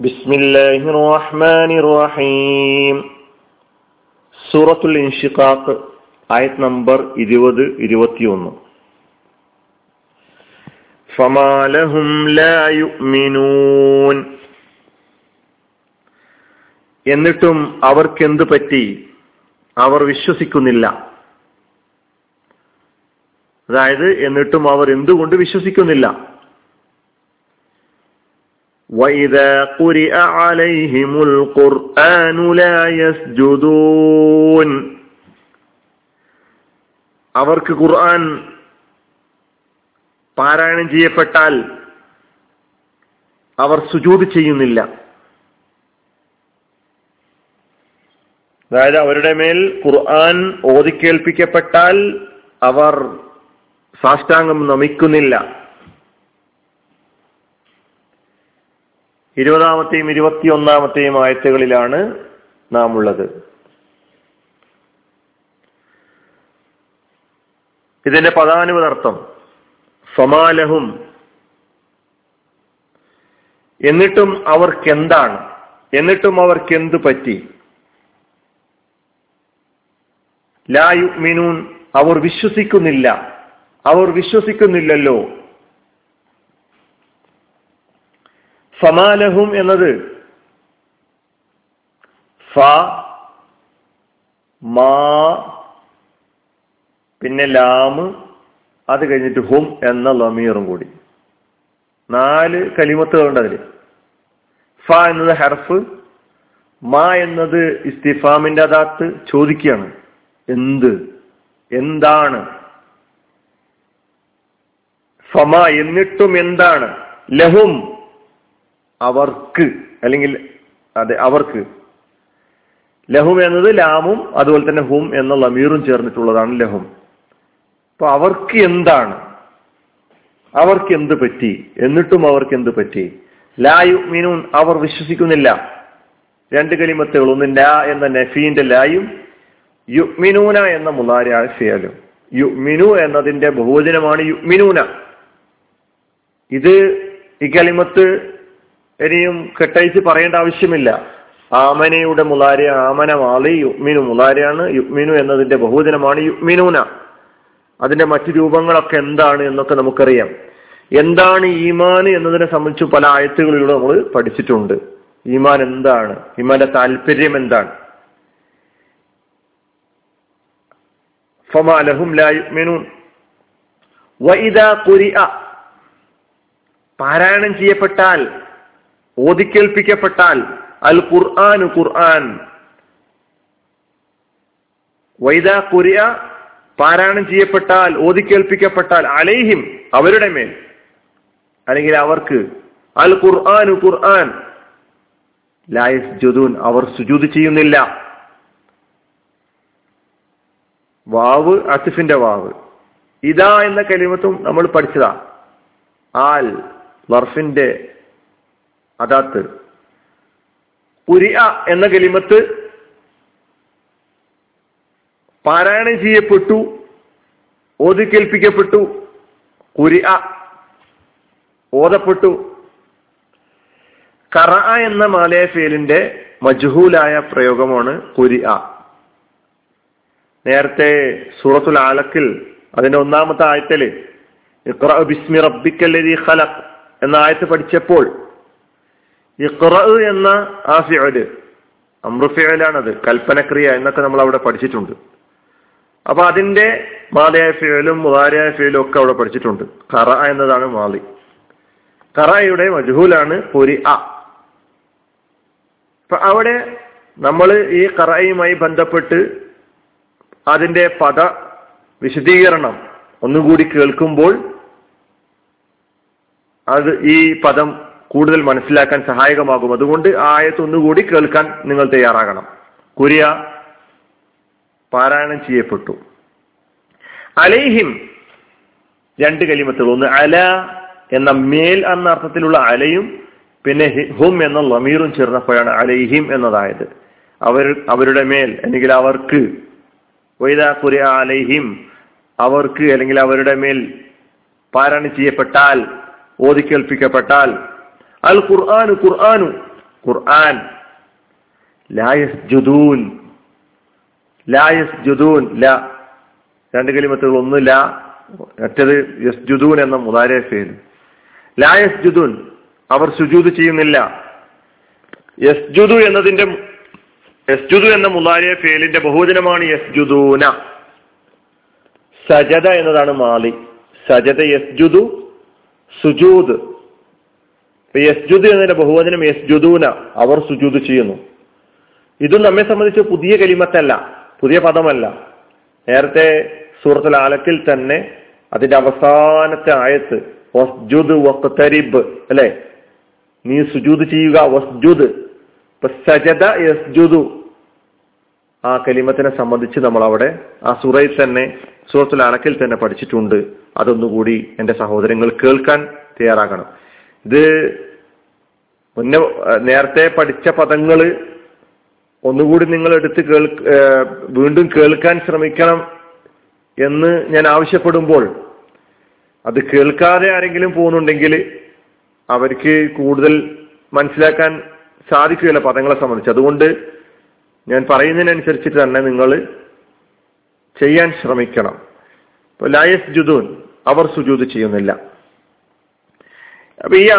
بسم الله الرحمن الرحيم സൂറത്തുൽ ഇൻഷിഖാഖ് ആയത് നമ്പർ ഇരുപത് ഇരുപത്തിയൊന്ന് ഫമാലഹും ലാ യുഅ്മിനൂൻ എന്നിട്ടും അവർക്കെന്ത് പറ്റി അവർ വിശ്വസിക്കുന്നില്ല അതായത് എന്നിട്ടും അവർ എന്തുകൊണ്ട് വിശ്വസിക്കുന്നില്ല وإذا قرئ عليهم القرآن لا يسجدون അവർക്ക് ഖുർആൻ പാരായണം ചെയ്യപ്പെട്ടാൽ അവർ സുജൂത് ചെയ്യുന്നില്ല അതായത് അവരുടെ മേൽ ഖുർആൻ ഓതിക്കേൽപ്പിക്കപ്പെട്ടാൽ അവർ സാഷ്ടാംഗം നമിക്കുന്നില്ല ഇരുപതാമത്തെയും ഇരുപത്തിയൊന്നാമത്തെയും ആയത്തുകളിലാണ് നാം ഉള്ളത് ഇതിന്റെ പദാനുപദർത്ഥം സമാലഹും എന്നിട്ടും അവർക്കെന്താണ്? എന്നിട്ടും അവർക്കെന്ത് പറ്റി? ലായു മിനൂൻ അവർ വിശ്വസിക്കുന്നില്ല. അവർ വിശ്വസിക്കുന്നില്ലല്ലോ. ഫമാലഹും എന്നത് ഫ മാ പിന്നെ ലാമ് അത് കഴിഞ്ഞിട്ട് ഹും എന്ന ലമീറും കൂടി. നാല് കലിമത്തുകളുണ്ട് അതിൽ ഫ എന്നത് ഹർഫ് മാ എന്നത് ഇസ്തിഫാമിന്റെ അതാത്ത് ചോദിക്കുകയാണ്. എന്ത്? എന്താണ്? ഫമ എന്നിട്ടും എന്താണ്? ലഹും. അവർക്ക് അല്ലെങ്കിൽ അതെ അവർക്ക്. ലഹും എന്നത് ലാമും അതുപോലെ തന്നെ ഹും എന്ന ലമീറും ചേർന്നിട്ടുള്ളതാണ് ലഹും. അപ്പൊ അവർക്ക് എന്താണ്? അവർക്ക് എന്ത് പറ്റി? എന്നിട്ടും അവർക്ക് എന്ത് പറ്റി? ലായു മീനൂൻ അവർ വിശ്വസിക്കുന്നില്ല. രണ്ട് കലിമത്തുകൾ ഒന്ന് ലാ എന്ന നഫീന്റെ ലായും യുഗ്മിനൂന എന്ന മുലാരിയാണ് ഫിയലും. യുമിനു എന്നതിന്റെ ബഹുവചനമാണ് യുഗ്മിനൂന ഇത് ഈ കലിമത്ത് ഇനിയും കെട്ടയച്ച് പറയേണ്ട ആവശ്യമില്ല. ആമനയുടെ മുലാരി ആമന മാളി യുഗ്മിനു മുലാരിയാണ്. യുഗ്മിനു എന്നതിന്റെ ബഹുജനമാണ് യുഗ്മിനൂന. അതിന്റെ മറ്റു രൂപങ്ങളൊക്കെ എന്താണ് എന്നൊക്കെ നമുക്കറിയാം. എന്താണ് ഈമാൻ എന്നതിനെ സംബന്ധിച്ച് പല ആയത്തുകളിലൂടെ നമ്മൾ പഠിച്ചിട്ടുണ്ട്. ഈമാൻ എന്താണ്? ഈമാന്റെ താല്പര്യം എന്താണ്? പാരായണം ചെയ്യപ്പെട്ടാൽ ഓതിക്കേൽപ്പിക്കപ്പെട്ടാൽ അൽ ഖുർആാനു ഖുർആൻ. വൈദ കുരിയ പാരായണം ചെയ്യപ്പെട്ടാൽ ഓതിക്കേൽപ്പിക്കപ്പെട്ടാൽ അലൈഹിം അവരുടെ മേൽ. അല്ലെങ്കിൽ അവർക്ക് അൽ ഖുർആാനു ഖുർആൻ. ലായസ് ജുദൂൻ അവർ സുജൂത് ചെയ്യുന്നില്ല. വാവ് അസിഫിന്റെ വാവ്. ഇതാ എന്ന കലിമത്തും നമ്മൾ പഠിച്ചതാ. ആൽ വർഫിന്റെ അതാത്ത് പുരിയ എന്ന കലിമത്ത് പാരായണം ചെയ്യപ്പെട്ടു ഓതിക്കേൽപ്പിക്കപ്പെട്ടു കുരിയ ഓതപ്പെട്ടു. കറ എന്ന മാലയ ഫേലിന്റെ മജ്ഹൂലായ പ്രയോഗമാണ് കുരിയ നേരത്തെ സൂറത്തുൽ ആലക്കിൽ അതിന്റെ ഒന്നാമത്തെ ആയത്തിൽ ഇഖ്റ ബിസ്മി ഖലഖ് എന്ന ആയത്ത് പഠിച്ചപ്പോൾ ഇഖ്റ എന്ന ആ ഫിഅൽ അമ്രുഫിയലാണത് കൽപ്പനക്രിയ എന്നൊക്കെ നമ്മൾ അവിടെ പഠിച്ചിട്ടുണ്ട്. അപ്പൊ അതിന്റെ മാലയായ ഫിയലും മുതാരിയായ ഫിയലും ഒക്കെ അവിടെ പഠിച്ചിട്ടുണ്ട്. കറ എന്നതാണ് മാലി. കറയുടെ മജുഹൂലാണ് പൊരി അ. അവിടെ നമ്മൾ ഈ കറയുമായി ബന്ധപ്പെട്ട് അതിന്റെ പദ വിശദീകരണം ഒന്നുകൂടി കേൾക്കുമ്പോൾ അത് ഈ പദം കൂടുതൽ മനസ്സിലാക്കാൻ സഹായകമാകും. അതുകൊണ്ട് ആ ആയത്ത് ഒന്നുകൂടി കേൾക്കാൻ നിങ്ങൾ തയ്യാറാകണം. കുരിയ പാരായണം ചെയ്യപ്പെട്ടു. അലൈഹിം രണ്ട് കലിമത്തുകൾ. ഒന്ന് അല എന്ന മേൽ എന്ന അർത്ഥത്തിലുള്ള അലയും പിന്നെ ഹും എന്ന ലമീറും ചേർന്നപ്പോഴാണ് അലൈഹിം എന്നതായത്. അവർ അവരുടെ മേൽ അല്ലെങ്കിൽ അവർക്ക് വൈദ കുരിയ അലൈഹിം അവർക്ക് അല്ലെങ്കിൽ അവരുടെ മേൽ പാരായണം ചെയ്യപ്പെട്ടാൽ ഓതിക്കേൽപ്പിക്കപ്പെട്ടാൽ അൽ ഖുർആാനു. ഖുർആാനു ഖുർആൻ. ലായസ് ജുദൂൻ ലായസ് ജുദൂൻ ല. രണ്ട് കലിമത്തുകൾ ഒന്ന് ല മറ്റത് യസ്ജുദൂൻ എന്ന മുതാരേ ലായസ് ജുദൂൻ അവർ സുജൂത് ചെയ്യുന്നില്ല. യസ്ജുദു എന്നതിന്റെ യസ്ജുദു എന്ന മുതാരിയ ഫേലിന്റെ ബഹുവചനമാണ് യസ്ജുദൂന. സജത എന്നതാണ് മാലി. സജദ യസ്ജുദു സുജൂദ്. യസ്ജുദ് എന്നതിന്റെ ബഹുവചനം യസ്ജുദൂന അവർ സുജൂദ് ചെയ്യുന്നു. ഇതും നമ്മെ സംബന്ധിച്ച് പുതിയ കലിമത്തല്ല പുതിയ പദമല്ല. നേരത്തെ സൂറത്തുൽ ആലത്തിൽ തന്നെ അതിന്റെ അവസാനത്തെ ആയത്ത് വസ്ജുദ് വഖ്തരിബ് അല്ലെ? നീ സുജൂദ് ചെയ്യുക വസ്ജുദ്. സജദ യസ്ജുദു. ആ കലിമത്തിനെ സംബന്ധിച്ച് നമ്മൾ അവിടെ ആ സുറയിൽ തന്നെ സൂറത്തുൽ അണക്കിൽ തന്നെ പഠിച്ചിട്ടുണ്ട്. അതൊന്നുകൂടി എന്റെ സഹോദരങ്ങൾ കേൾക്കാൻ തയ്യാറാകണം. ഇത് മുന്നേ നേരത്തെ പഠിച്ച പദങ്ങൾ ഒന്നുകൂടി നിങ്ങൾ എടുത്ത് കേൾ വീണ്ടും കേൾക്കാൻ ശ്രമിക്കണം എന്ന് ഞാൻ ആവശ്യപ്പെടുമ്പോൾ അത് കേൾക്കാതെ ആരെങ്കിലും പോകുന്നുണ്ടെങ്കിൽ അവർക്ക് കൂടുതൽ മനസ്സിലാക്കാൻ സാധിക്കുകയില്ല പദങ്ങളെ സംബന്ധിച്ച്. അതുകൊണ്ട് ഞാൻ പറയുന്നതിനനുസരിച്ചിട്ട് തന്നെ നിങ്ങൾ ചെയ്യാൻ ശ്രമിക്കണം. ഇപ്പൊ ലായസ് ജുദൂൻ അവർ സുജൂത് ചെയ്യുന്നില്ല. അപ്പൊ ഈ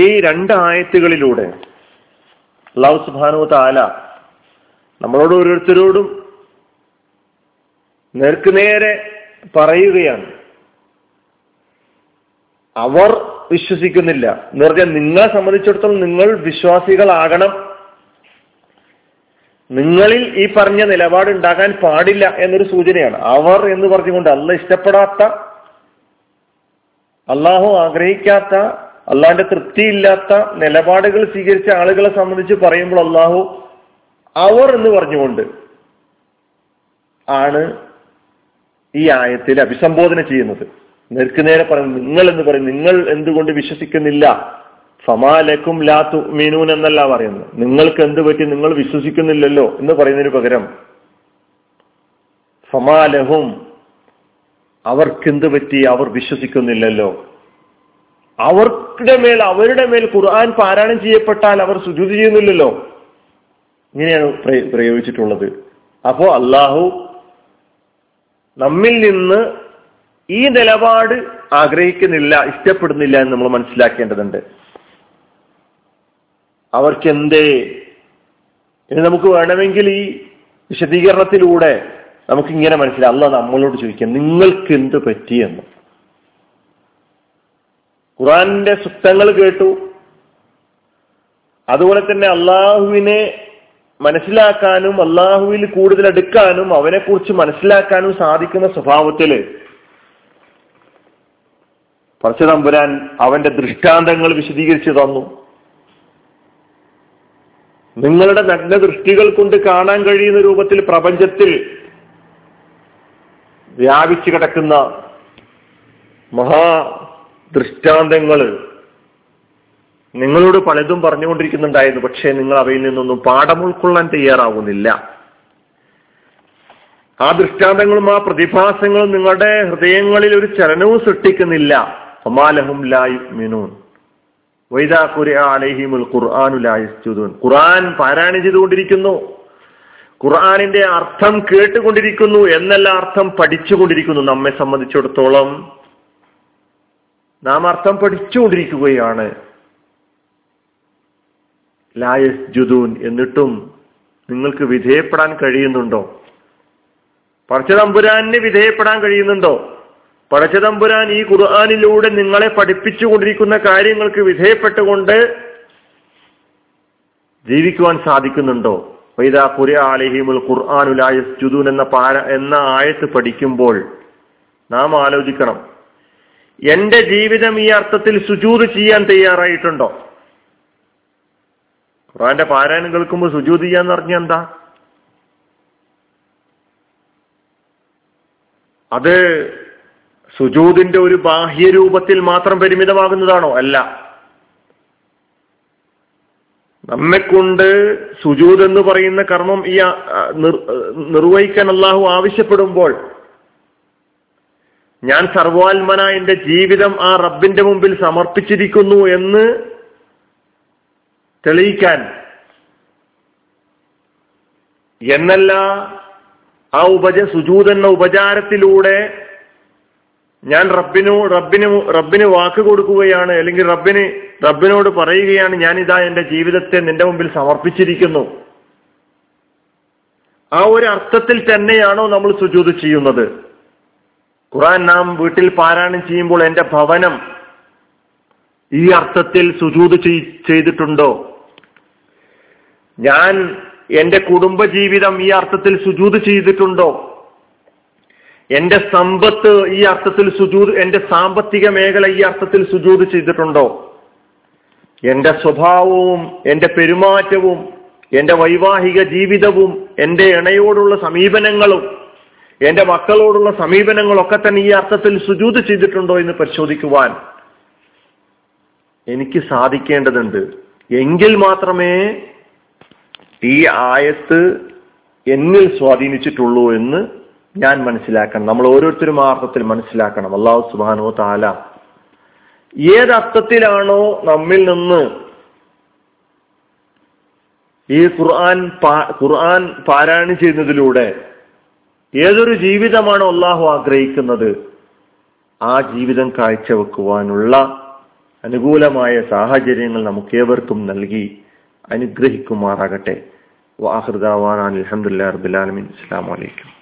ഈ രണ്ട് ആയത്തുകളിലൂടെ അള്ളാഹു താല നമ്മളോട് ഓരോരുത്തരോടും നേർക്കുനേരെ പറയുകയാണ്. അവർ വിശ്വസിക്കുന്നില്ല. എന്ന് പറഞ്ഞാൽ നിങ്ങളെ സംബന്ധിച്ചിടത്തോളം നിങ്ങൾ വിശ്വാസികളാകണം. നിങ്ങളിൽ ഈ പറഞ്ഞ നിലപാട് ഉണ്ടാകാൻ പാടില്ല എന്നൊരു സൂചനയാണ്. അവർ എന്ന് പറഞ്ഞുകൊണ്ട് അല്ല ഇഷ്ടപ്പെടാത്ത അള്ളാഹു ആഗ്രഹിക്കാത്ത അള്ളാഹിന്റെ തൃപ്തിയില്ലാത്ത നിലപാടുകൾ സ്വീകരിച്ച ആളുകളെ സംബന്ധിച്ച് പറയുമ്പോൾ അള്ളാഹു അവർ എന്ന് പറഞ്ഞുകൊണ്ട് ആണ് ഈ ആയത്തിൽ അഭിസംബോധന ചെയ്യുന്നത്. നേർക്കുനേരെ പറയുന്നത് നിങ്ങൾ എന്ന് പറയും നിങ്ങൾ എന്തുകൊണ്ട് വിശ്വസിക്കുന്നില്ല? ഫമാലക്കും ലാത്തു മീനൂൻ എന്നല്ല പറയുന്നത്. നിങ്ങൾക്ക് എന്ത് പറ്റി നിങ്ങൾ വിശ്വസിക്കുന്നില്ലല്ലോ എന്ന് പറയുന്നതിന് പകരം ഫമാലഹും അവർക്കെന്ത് പറ്റി? അവർ വിശ്വസിക്കുന്നില്ലല്ലോ. അവരുടെ മേൽ അവരുടെ മേൽ ഖുർആൻ പാരായണം ചെയ്യപ്പെട്ടാൽ അവർ സുജൂതി ചെയ്യുന്നില്ലല്ലോ. ഇങ്ങനെയാണ് പ്രയോഗിച്ചിട്ടുള്ളത്. അപ്പോ അള്ളാഹു നമ്മിൽ നിന്ന് ഈ നിലപാട് ആഗ്രഹിക്കുന്നില്ല ഇഷ്ടപ്പെടുന്നില്ല എന്ന് നമ്മൾ മനസ്സിലാക്കേണ്ടതുണ്ട്. അവർക്ക് എന്തേ ഇനി നമുക്ക് വേണമെങ്കിൽ ഈ വിശദീകരണത്തിലൂടെ നമുക്ക് ഇങ്ങനെ മനസ്സിലാവും അല്ല നമ്മളോട് ചോദിക്കാം നിങ്ങൾക്ക് എന്ത് പറ്റിയെന്ന് ഖുറാന്റെ സുക്തങ്ങൾ കേട്ടു. അതുപോലെ തന്നെ അള്ളാഹുവിനെ മനസ്സിലാക്കാനും അള്ളാഹുവിൽ കൂടുതൽ എടുക്കാനും അവനെ കുറിച്ച് മനസ്സിലാക്കാനും സാധിക്കുന്ന സ്വഭാവത്തിൽ പരശുതമ്പുരാൻ അവന്റെ ദൃഷ്ടാന്തങ്ങൾ വിശദീകരിച്ചു തന്നു. നിങ്ങളുടെ നഗ്ന ദൃഷ്ടികൾ കൊണ്ട് കാണാൻ കഴിയുന്ന രൂപത്തിൽ പ്രപഞ്ചത്തിൽ വ്യാപിച്ചു കിടക്കുന്ന മഹാ ദൃഷ്ടാന്തങ്ങൾ നിങ്ങളോട് പലതും പറഞ്ഞുകൊണ്ടിരിക്കുന്നുണ്ടായിരുന്നു. പക്ഷേ നിങ്ങൾ അവയിൽ നിന്നൊന്നും പാഠം ഉൾക്കൊള്ളാൻ തയ്യാറാവുന്നില്ല. ആ ദൃഷ്ടാന്തങ്ങളും ആ പ്രതിഭാസങ്ങളും നിങ്ങളുടെ ഹൃദയങ്ങളിൽ ഒരു ചലനവും സൃഷ്ടിക്കുന്നില്ല. അമാലഹും ലായു മിനൂൻ വൈദാഖുരഹിമുൽ ഖുർആാനു ലായുദൂൻ ഖുർആൻ പാരായണം ചെയ്തുകൊണ്ടിരിക്കുന്നു. ഖുർആാനിന്റെ അർത്ഥം കേട്ടുകൊണ്ടിരിക്കുന്നു എന്നല്ല അർത്ഥം പഠിച്ചുകൊണ്ടിരിക്കുന്നു നമ്മെ സംബന്ധിച്ചിടത്തോളം. നാം അർത്ഥം പഠിച്ചുകൊണ്ടിരിക്കുകയാണ്. ലായസ് ജുദൂൻ എന്നിട്ടും നിങ്ങൾക്ക് വിധേയപ്പെടാൻ കഴിയുന്നുണ്ടോ? പടച്ചതമ്പുരാന് വിധേയപ്പെടാൻ കഴിയുന്നുണ്ടോ? പടച്ചതമ്പുരാൻ ഈ ഖുർആാനിലൂടെ നിങ്ങളെ പഠിപ്പിച്ചുകൊണ്ടിരിക്കുന്ന കാര്യങ്ങൾക്ക് വിധേയപ്പെട്ടുകൊണ്ട് ജീവിക്കുവാൻ സാധിക്കുന്നുണ്ടോ? വൈദാ കുര ആലഹിമുൽ ഖുർആാനുലായസ് ജുദൂൻ എന്ന പാര എന്ന ആയത്ത് പഠിക്കുമ്പോൾ നാം ആലോചിക്കണം. എന്റെ ജീവിതം ഈ അർത്ഥത്തിൽ സുജൂത് ചെയ്യാൻ തയ്യാറായിട്ടുണ്ടോ? ഖുറാന്റെ പാരായണം കേൾക്കുമ്പോൾ സുജൂത് ചെയ്യാന്ന് പറഞ്ഞ എന്താ? അത് സുജൂതിന്റെ ഒരു ബാഹ്യ രൂപത്തിൽ മാത്രം പരിമിതമാകുന്നതാണോ? അല്ല. നമ്മെക്കൊണ്ട് സുജൂദ് എന്ന് പറയുന്ന കർമ്മം ഈ നിർവഹിക്കാൻ അള്ളാഹു ആവശ്യപ്പെടുമ്പോൾ ഞാൻ സർവാത്മന എന്റെ ജീവിതം ആ റബ്ബിന്റെ മുമ്പിൽ സമർപ്പിച്ചിരിക്കുന്നു എന്ന് തെളിയിക്കാൻ എന്നല്ല ആ ഉപജ സുജൂത് എന്ന ഉപചാരത്തിലൂടെ ഞാൻ റബ്ബിനു റബ്ബിന് റബ്ബിന് വാക്ക് കൊടുക്കുകയാണ് അല്ലെങ്കിൽ റബ്ബിന് റബ്ബിനോട് പറയുകയാണ് ഞാനിതാ എന്റെ ജീവിതത്തെ നിന്റെ മുമ്പിൽ സമർപ്പിച്ചിരിക്കുന്നു. ആ ഒരു അർത്ഥത്തിൽ തന്നെയാണോ നമ്മൾ സുജൂത് ചെയ്യുന്നത്? ഖുറാൻ നാം വീട്ടിൽ പാരായണം ചെയ്യുമ്പോൾ എന്റെ ഭവനം ഈ അർത്ഥത്തിൽ സുജൂത് ചെയ്തിട്ടുണ്ടോ? ഞാൻ എന്റെ കുടുംബജീവിതം ഈ അർത്ഥത്തിൽ സുജൂത് ചെയ്തിട്ടുണ്ടോ? എന്റെ സമ്പത്ത് ഈ അർത്ഥത്തിൽ സുജൂത് എന്റെ സാമ്പത്തിക മേഖല ഈ അർത്ഥത്തിൽ സുജൂത് ചെയ്തിട്ടുണ്ടോ? എന്റെ സ്വഭാവവും എന്റെ പെരുമാറ്റവും എന്റെ വൈവാഹിക ജീവിതവും എന്റെ ഇണയോടുള്ള സമീപനങ്ങളും എന്റെ മക്കളോടുള്ള സമീപനങ്ങളൊക്കെ തന്നെ ഈ അർത്ഥത്തിൽ സുജൂത് ചെയ്തിട്ടുണ്ടോ എന്ന് പരിശോധിക്കുവാൻ എനിക്ക് സാധിക്കേണ്ടതുണ്ട്. എങ്കിൽ മാത്രമേ ഈ ആയത്ത് എന്നിൽ സ്വാധീനിച്ചിട്ടുള്ളൂ എന്ന് ഞാൻ മനസ്സിലാക്കണം. നമ്മൾ ഓരോരുത്തരും ആ അർത്ഥത്തിൽ മനസ്സിലാക്കണം. അള്ളാഹു സുബാനോ താല ഏതർത്ഥത്തിലാണോ നമ്മിൽ നിന്ന് ഈ ഖുർആൻ ഖുർആൻ പാരായണം ചെയ്യുന്നതിലൂടെ ഏതൊരു ജീവിതമാണോ അള്ളാഹു ആഗ്രഹിക്കുന്നത്? ആ ജീവിതം കാഴ്ചവെക്കുവാനുള്ള അനുകൂലമായ സാഹചര്യങ്ങൾ നമുക്കേവർക്കും നൽകി അനുഗ്രഹിക്കുമാറാകട്ടെ. വാഹൃദാവാൻ അലഹമുല്ലാ റബുലാലമിൻ അസ്സാം വലൈക്കും